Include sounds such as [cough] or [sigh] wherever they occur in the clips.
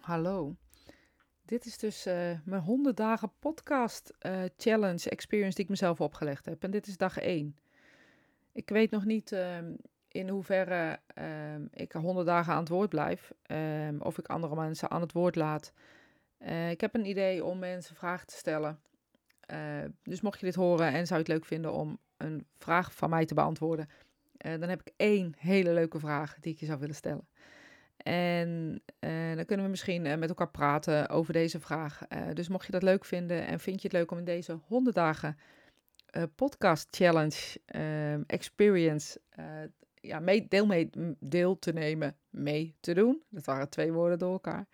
hallo. Dit is dus uh, mijn 100 dagen podcast uh, challenge experience die ik mezelf opgelegd heb. En dit is dag 1. Ik weet nog niet uh, in hoeverre ehm, ik 100 dagen aan het woord blijf. Ehm, of ik andere mensen aan het woord laat. Eh, ik heb een idee om mensen vragen te stellen. dus mocht je dit horen en zou je het leuk vinden om een vraag van mij te beantwoorden. dan heb ik één hele leuke vraag die ik je zou willen stellen. En uh, dan kunnen we misschien uh, met elkaar praten over deze vraag. Uh, dus mocht je dat leuk vinden en vind je het leuk om in deze 100 dagen podcast challenge ehm, experience ja, deel, deel te nemen, mee te doen. Dat waren twee woorden door elkaar.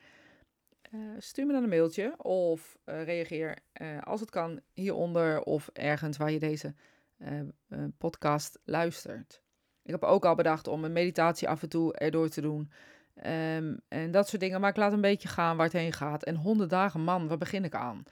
stuur me dan een mailtje of reageer als het kan hieronder of ergens waar je deze podcast luistert. Ik heb ook al bedacht om een meditatie af en toe erdoor te doen. Um, en dat soort dingen. Maar ik laat een beetje gaan waar het heen gaat. En honderd dagen, man, waar begin ik aan?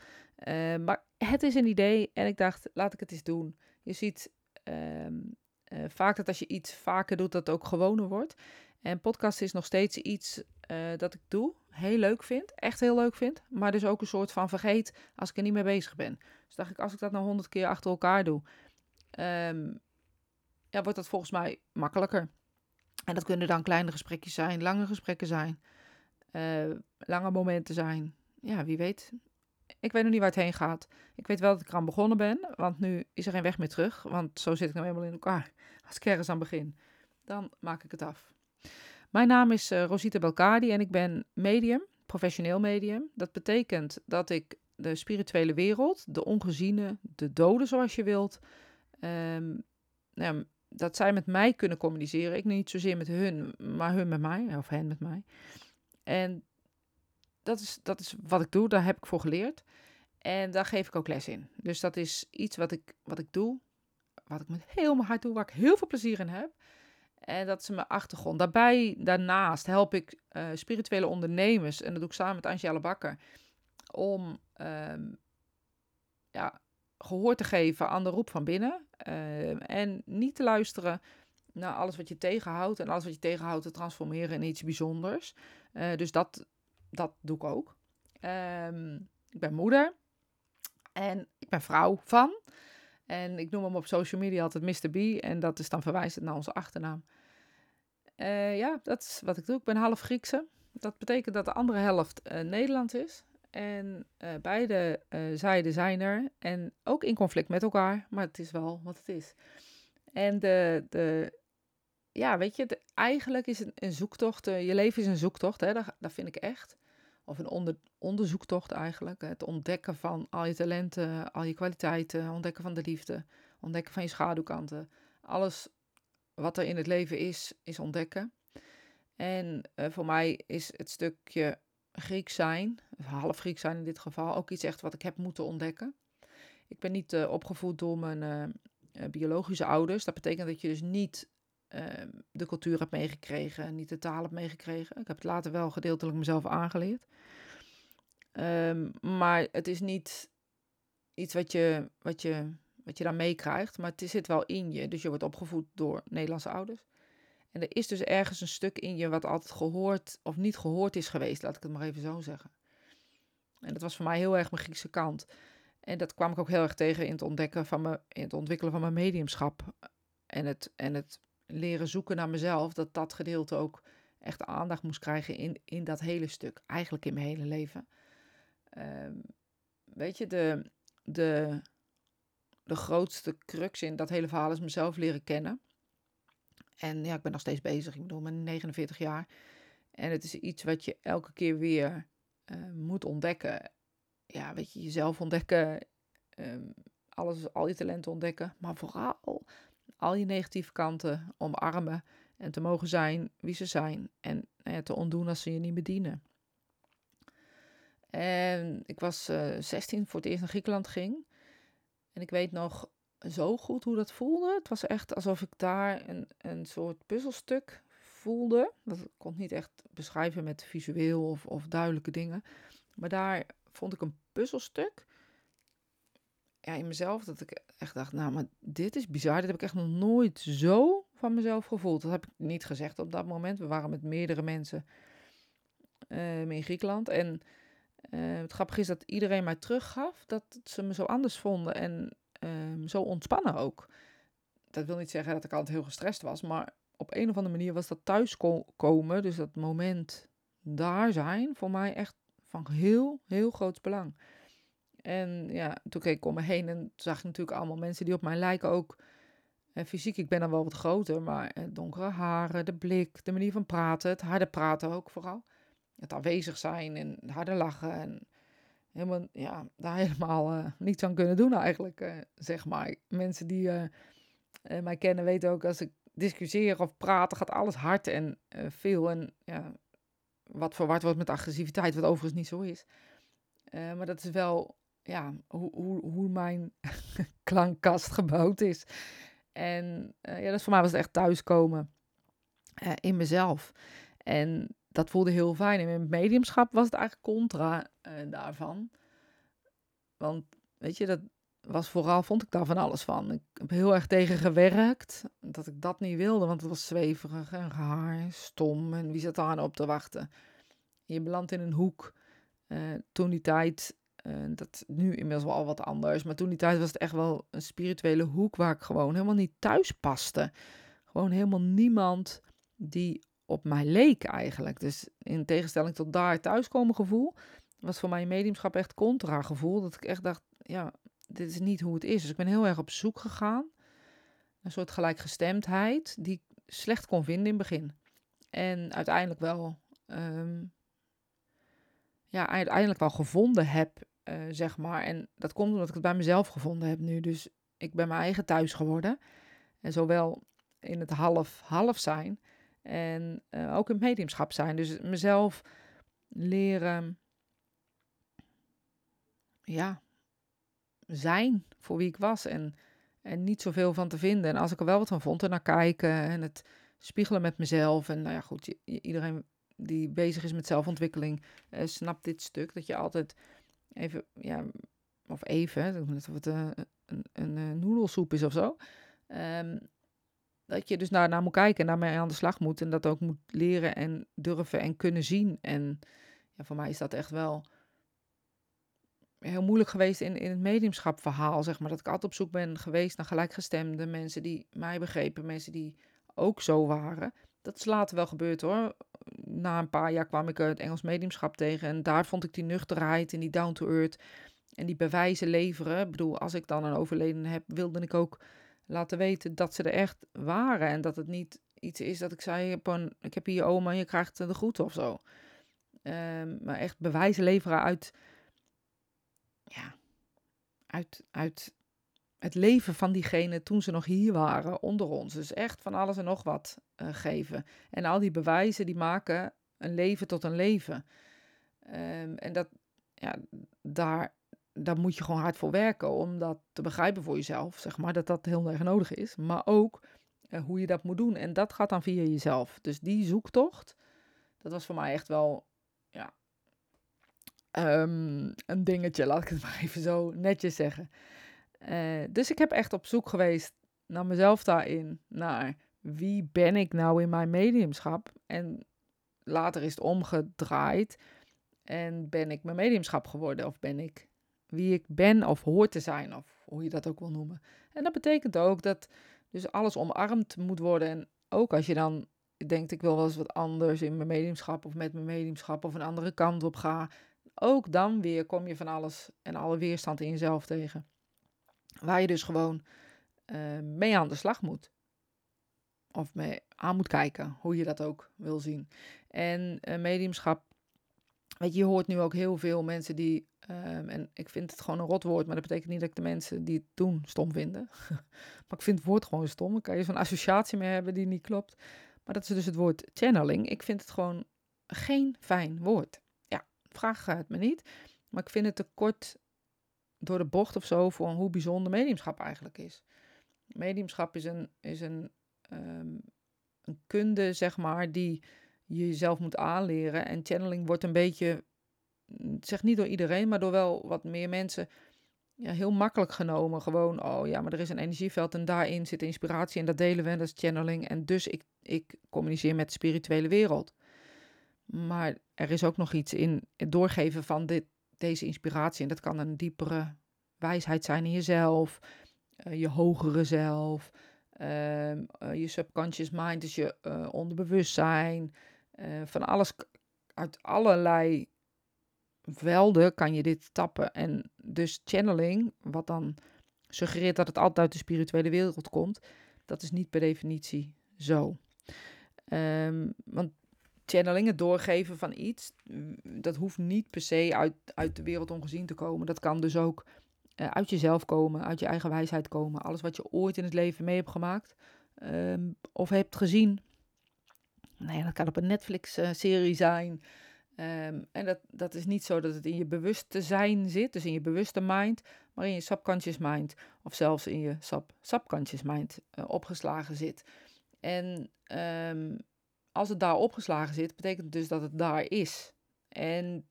Um, maar het is een idee en ik dacht, laat ik het eens doen. Je ziet um, uh, vaak dat als je iets vaker doet, dat het ook gewoner wordt. En podcast is nog steeds iets uh, dat ik doe, heel leuk vind, echt heel leuk vind. Maar dus ook een soort van vergeet als ik er niet mee bezig ben. Dus dacht ik, als ik dat nou honderd keer achter elkaar doe, ja, wordt dat volgens mij makkelijker. En dat kunnen dan kleine gesprekjes zijn, lange gesprekken zijn, uh, lange momenten zijn. Ja, wie weet. Ik weet nog niet waar het heen gaat. Ik weet wel dat ik eraan begonnen ben, want nu is er geen weg meer terug. Want zo zit ik nou helemaal in elkaar. Als ik ergens aan begin, dan maak ik het af. Mijn naam is uh, Rosita Belkadi en ik ben medium, professioneel medium. Dat betekent dat ik de spirituele wereld, de ongeziene, de doden zoals je wilt, um, nou, dat zij met mij kunnen communiceren. Ik niet zozeer met hun, maar hun met mij, of hen met mij. En dat is, dat is wat ik doe, daar heb ik voor geleerd. En daar geef ik ook les in. Dus dat is iets wat ik, wat ik doe, wat ik met heel mijn hart doe, waar ik heel veel plezier in heb. En dat is mijn achtergrond. Daarbij, daarnaast help ik uh, spirituele ondernemers, en dat doe ik samen met Angela Bakker, om um, ja, gehoor te geven aan de roep van binnen. Uh, en niet te luisteren naar alles wat je tegenhoudt. En alles wat je tegenhoudt te transformeren in iets bijzonders. Uh, dus dat, dat doe ik ook. Um, ik ben moeder. En ik ben vrouw van. En ik noem hem op social media altijd Mr. B. En dat is dan verwijzend naar onze achternaam. Uh, ja, dat is wat ik doe. Ik ben half Griekse. Dat betekent dat de andere helft Nederlands is. En uh, beide uh, zijden zijn er. En ook in conflict met elkaar. Maar het is wel wat het is. En de, de ja, weet je, eigenlijk is een zoektocht. Uh, je leven is een zoektocht, hè, dat, dat vind ik echt. Of een onder, onderzoektocht eigenlijk. Het ontdekken van al je talenten, al je kwaliteiten. Ontdekken van de liefde. Ontdekken van je schaduwkanten. Alles wat er in het leven is, is ontdekken. En voor mij is het stukje Grieks zijn, half Grieks zijn in dit geval, ook iets echt wat ik heb moeten ontdekken. Ik ben niet uh, opgevoed door mijn uh, biologische ouders. Dat betekent dat je dus niet ehm, de cultuur hebt meegekregen, niet de taal hebt meegekregen. Ik heb het later wel gedeeltelijk mezelf aangeleerd. Um, maar het is niet iets wat je, wat je, wat je dan meekrijgt, maar het zit wel in je. Dus je wordt opgevoed door Nederlandse ouders. En er is dus ergens een stuk in je wat altijd gehoord of niet gehoord is geweest, laat ik het maar even zo zeggen. En dat was voor mij heel erg mijn Griekse kant. En dat kwam ik ook heel erg tegen in het ontdekken van mijn, in het ontwikkelen van mijn mediumschap. En het, en het leren zoeken naar mezelf, dat dat gedeelte ook echt aandacht moest krijgen in, in dat hele stuk. Eigenlijk in mijn hele leven. Um, weet je, de, de, de grootste crux in dat hele verhaal is mezelf leren kennen. En ja, ik ben nog steeds bezig. Ik bedoel, ben 49 jaar. En het is iets wat je elke keer weer uh, moet ontdekken. Ja, weet je, jezelf ontdekken. Um, alles, al je talenten ontdekken. Maar vooral al je negatieve kanten omarmen. En te mogen zijn wie ze zijn. En nou te ontdoen als ze je niet bedienen. En ik was uh, eh, 16 voor het eerst naar Griekenland ging. En ik weet nog, zo goed hoe dat voelde. Het was echt alsof ik daar een, een soort puzzelstuk voelde. Dat kon ik niet echt beschrijven met visueel of, of duidelijke dingen. Maar daar vond ik een puzzelstuk ja, in mezelf. Dat ik echt dacht, nou, maar dit is bizar. Dit heb ik echt nog nooit zo van mezelf gevoeld. Dat heb ik niet gezegd op dat moment. We waren met meerdere mensen ehm, in Griekenland. En eh, het grappige is dat iedereen mij teruggaf dat ze me zo anders vonden en ehm, zo ontspannen ook. Dat wil niet zeggen dat ik altijd heel gestrest was, maar op een of andere manier was dat thuiskomen, dus dat moment daar zijn, voor mij echt van heel, heel groot belang. En ja, toen keek ik om me heen en zag ik natuurlijk allemaal mensen die op mij lijken ook. En fysiek, ik ben dan wel wat groter, maar eh, donkere haren, de blik, de manier van praten, het harde praten ook vooral. Het aanwezig zijn en harde lachen en helemaal, ja, daar [laughs] helemaal uh, niets aan kunnen doen eigenlijk, uh, zeg maar. Mensen die mij kennen weten ook, als ik discussieer of praat, gaat alles hard en veel. En ja, wat verward wordt met agressiviteit, wat overigens niet zo is. maar dat is wel ja, hoe, hoe, hoe mijn [laughs] klankkast gebouwd is. En ja, dat voor mij was het echt thuiskomen in mezelf. En dat voelde heel fijn. In mijn mediumschap was het eigenlijk contra uh, daarvan. Want weet je, dat was vooral, vond ik daar van alles van. Ik heb heel erg tegen gewerkt dat ik dat niet wilde, want het was zweverig en raar, stom. En wie zat daar aan op te wachten? Je belandt in een hoek. toen die tijd uh, dat nu inmiddels wel wat anders. Maar toen die tijd was het echt wel een spirituele hoek waar ik gewoon helemaal niet thuis paste. Gewoon helemaal niemand die op mij leek eigenlijk. Dus in tegenstelling tot daar thuiskomen gevoel, was voor mijn mediumschap echt contra gevoel. Dat ik echt dacht, ja, dit is niet hoe het is. Dus ik ben heel erg op zoek gegaan. Een soort gelijkgestemdheid die ik slecht kon vinden in het begin. En uiteindelijk wel, um, ja, uiteindelijk wel gevonden heb uh, zeg maar. En dat komt omdat ik het bij mezelf gevonden heb nu. Dus ik ben mijn eigen thuis geworden. En zowel in het half-half zijn en uh, ook in mediumschap zijn. Dus mezelf leren, ja, zijn voor wie ik was. En, en niet zoveel van te vinden. En als ik er wel wat van vond, en naar kijken en het spiegelen met mezelf. En nou ja, goed, iedereen die bezig is met zelfontwikkeling, uh, snapt dit stuk. Dat je altijd even, ja, of even, net of het uh, een, een, een, noedelsoep is of zo. Um, dat je dus naar, naar moet kijken en daarmee aan de slag moet. En dat ook moet leren en durven en kunnen zien. En ja, voor mij is dat echt wel heel moeilijk geweest in, in het mediumschap verhaal, zeg maar. Dat ik altijd op zoek ben geweest naar gelijkgestemde mensen die mij begrepen, mensen die ook zo waren. Dat is later wel gebeurd hoor na een paar jaar kwam ik het Engels mediumschap tegen. En daar vond ik die nuchterheid en die down to earth en die bewijzen leveren. Ik bedoel, als ik dan een overleden heb, wilde ik ook laten weten dat ze er echt waren. En dat het niet iets is dat ik zei, ik heb hier je oma, je krijgt de groeten of zo. Um, maar echt bewijzen leveren uit, ja, uit, uit het leven van diegene toen ze nog hier waren, onder ons. Dus echt van alles en nog wat uh, geven. En al die bewijzen die maken een leven tot een leven. Um, en dat, ja, daar, daar moet je gewoon hard voor werken om dat te begrijpen voor jezelf, zeg maar, dat dat heel erg nodig is. Maar ook uh, hoe je dat moet doen. En dat gaat dan via jezelf. Dus die zoektocht, dat was voor mij echt wel, ja, um, een dingetje, laat ik het [laughs] maar even zo netjes zeggen. Uh, dus ik heb echt op zoek geweest naar mezelf daarin, naar wie ben ik nou in mijn mediumschap? En later is het omgedraaid en ben ik mijn mediumschap geworden of ben ik wie ik ben of hoort te zijn of hoe je dat ook wil noemen. En dat betekent ook dat dus alles omarmd moet worden en ook als je dan denkt ik wil wel eens wat anders in mijn mediumschap of met mijn mediumschap of een andere kant op ga, ook dan weer kom je van alles en alle weerstand in jezelf tegen. Waar je dus gewoon uh, mee aan de slag moet. Of mee aan moet kijken, hoe je dat ook wil zien. En uh, mediumschap, weet je, hoort nu ook heel veel mensen die, um, en ik vind het gewoon een rotwoord, maar dat betekent niet dat ik de mensen die het doen stom vinden. [laughs] maar ik vind het woord gewoon stom. Dan kan je zo'n associatie mee hebben die niet klopt. Maar dat is dus het woord channeling. Ik vind het gewoon geen fijn woord. Ja, vraag het me niet. Maar ik vind het te kort door de bocht of zo voor hoe bijzonder mediumschap eigenlijk is. Mediumschap is een, is een, um, een kunde, zeg maar, die je jezelf moet aanleren. En channeling wordt een beetje, mm, zeg niet door iedereen, maar door wel wat meer mensen ja, heel makkelijk genomen. Gewoon, oh ja, maar er is een energieveld en daarin zit inspiratie en dat delen we, dat is channeling. En dus ik, ik communiceer met de spirituele wereld. Maar er is ook nog iets in het doorgeven van dit, deze inspiratie. En dat kan een diepere wijsheid zijn in jezelf, uh, je hogere zelf, uh, uh, je subconscious mind, dus je onderbewustzijn. Van alles, uit allerlei velden kan je dit tappen. En dus channeling, wat dan suggereert dat het altijd uit de spirituele wereld komt, dat is niet per definitie zo. Um, want channeling, het doorgeven van iets, dat hoeft niet per se uit, uit de wereld ongezien te komen. Dat kan dus ook uh, uit jezelf komen, uit je eigen wijsheid komen. Alles wat je ooit in het leven mee hebt gemaakt um, of hebt gezien. Nou ja, dat kan op een Netflix-serie zijn. Um, en dat, dat is niet zo dat het in je bewuste zijn zit, dus in je bewuste mind, maar in je subconscious mind of zelfs in je sub subconscious mind uh, opgeslagen zit. En um, als het daar opgeslagen zit, betekent het dus dat het daar is. En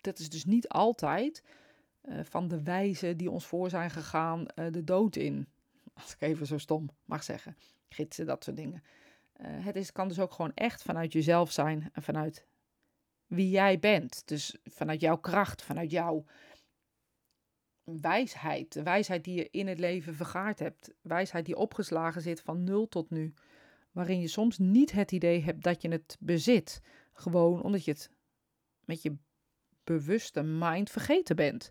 dat is dus niet altijd uh, van de wijze die ons voor zijn gegaan uh, de dood in. Als ik even zo stom mag zeggen. Gidsen, dat soort dingen. Uh, het is, kan dus ook gewoon echt vanuit jezelf zijn en vanuit wie jij bent. Dus vanuit jouw kracht, vanuit jouw wijsheid. De wijsheid die je in het leven vergaard hebt. Wijsheid die opgeslagen zit van nul tot nu waarin je soms niet het idee hebt dat je het bezit. Gewoon omdat je het met je bewuste mind vergeten bent.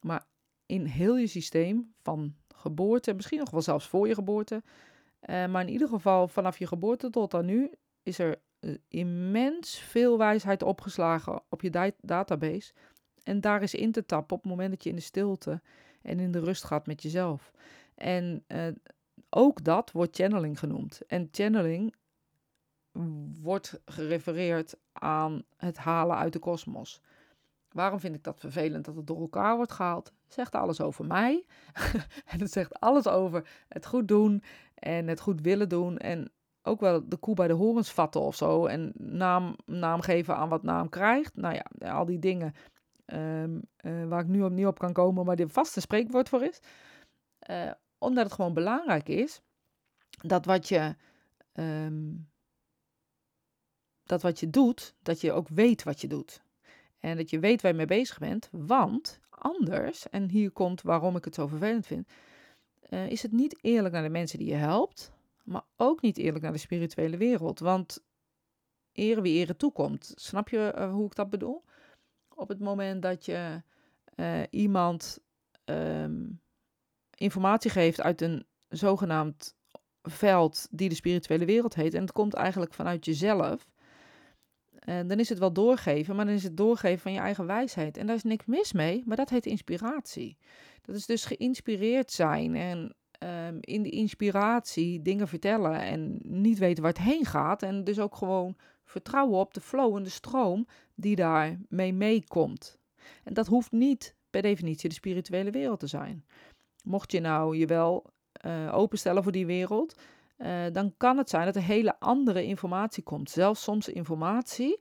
Maar in heel je systeem van geboorte, misschien nog wel zelfs voor je geboorte, uh, maar in ieder geval vanaf je geboorte tot aan nu is er uh, immens veel wijsheid opgeslagen op je database. En daar is in te tappen op het moment dat je in de stilte en in de rust gaat met jezelf. En uh, ook dat wordt channeling genoemd. En channeling wordt gerefereerd aan het halen uit de kosmos. Waarom vind ik dat vervelend dat het door elkaar wordt gehaald? Zegt alles over mij. [laughs] en het zegt alles over het goed doen en het goed willen doen. En ook wel de koe bij de horens vatten of zo. En naam, naam geven aan wat naam krijgt. Nou ja, al die dingen um, uh, waar ik nu opnieuw op kan komen, maar die vaste spreekwoord voor is. Uh, omdat het gewoon belangrijk is dat wat je, um, dat wat je doet, dat je ook weet wat je doet. En dat je weet waar je mee bezig bent. Want anders, en hier komt waarom ik het zo vervelend vind, uh, is het niet eerlijk naar de mensen die je helpt, maar ook niet eerlijk naar de spirituele wereld. Want ere wie ere toekomt. Snap je uh, hoe ik dat bedoel? Op het moment dat je uh, iemand um, informatie geeft uit een zogenaamd veld die de spirituele wereld heet. En het komt eigenlijk vanuit jezelf. Dan is het wel doorgeven, maar dan is het doorgeven van je eigen wijsheid. En daar is niks mis mee, maar dat heet inspiratie. Dat is dus geïnspireerd zijn en um, in de inspiratie dingen vertellen en niet weten waar het heen gaat. En dus ook gewoon vertrouwen op de flow en de stroom die daarmee meekomt. En dat hoeft niet per definitie de spirituele wereld te zijn. Mocht je nou je wel uh, openstellen voor die wereld, uh, dan kan het zijn dat er hele andere informatie komt. Zelfs soms informatie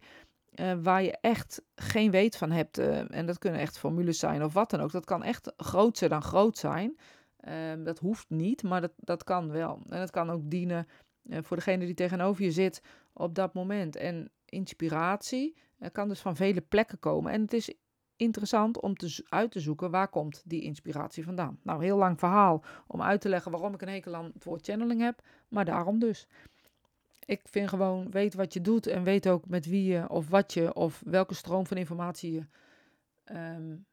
uh, waar je echt geen weet van hebt. en dat kunnen echt formules zijn of wat dan ook. Dat kan echt groter dan groot zijn. Ehm, dat hoeft niet, maar dat, dat kan wel. En het kan ook dienen voor degene die tegenover je zit op dat moment. En inspiratie kan dus van vele plekken komen. En het is interessant om te, uit te zoeken waar komt die inspiratie vandaan. Nou, heel lang verhaal om uit te leggen waarom ik een hekel aan het woord channeling heb, maar daarom dus. Ik vind gewoon, weet wat je doet en weet ook met wie je of wat je of welke stroom van informatie je um,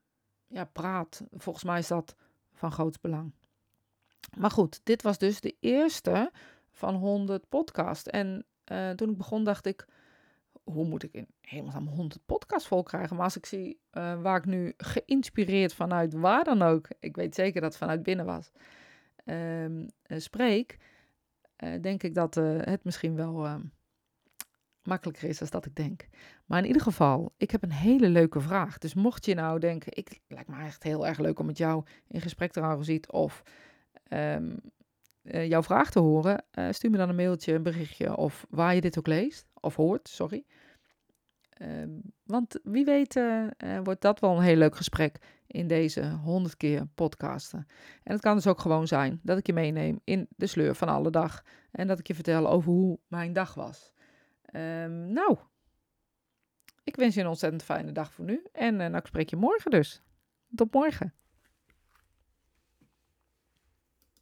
ja, praat. Volgens mij is dat van groot belang. Maar goed, dit was dus de eerste van 100 podcasts. En uh, toen ik begon dacht ik, hoe moet ik in helemaal 100 podcasts vol krijgen? Maar als ik zie uh, waar ik nu geïnspireerd vanuit waar dan ook, ik weet zeker dat het vanuit binnen was, um, uh, spreek, denk ik dat het misschien wel ehm, makkelijker is dan dat ik denk. Maar in ieder geval, ik heb een hele leuke vraag. Dus mocht je nou denken, ik lijkt me echt heel erg leuk om met jou in gesprek te gaan ziet of um, jouw vraag te horen, stuur me dan een mailtje, een berichtje of waar je dit ook leest of hoort, sorry. Uh, want wie weet uh, wordt dat wel een heel leuk gesprek in deze honderd keer podcasten. En het kan dus ook gewoon zijn dat ik je meeneem in de sleur van alle dag. En dat ik je vertel over hoe mijn dag was. Um, nou, Ik wens je een ontzettend fijne dag voor nu. En uh, ik spreek je morgen dus. Tot morgen.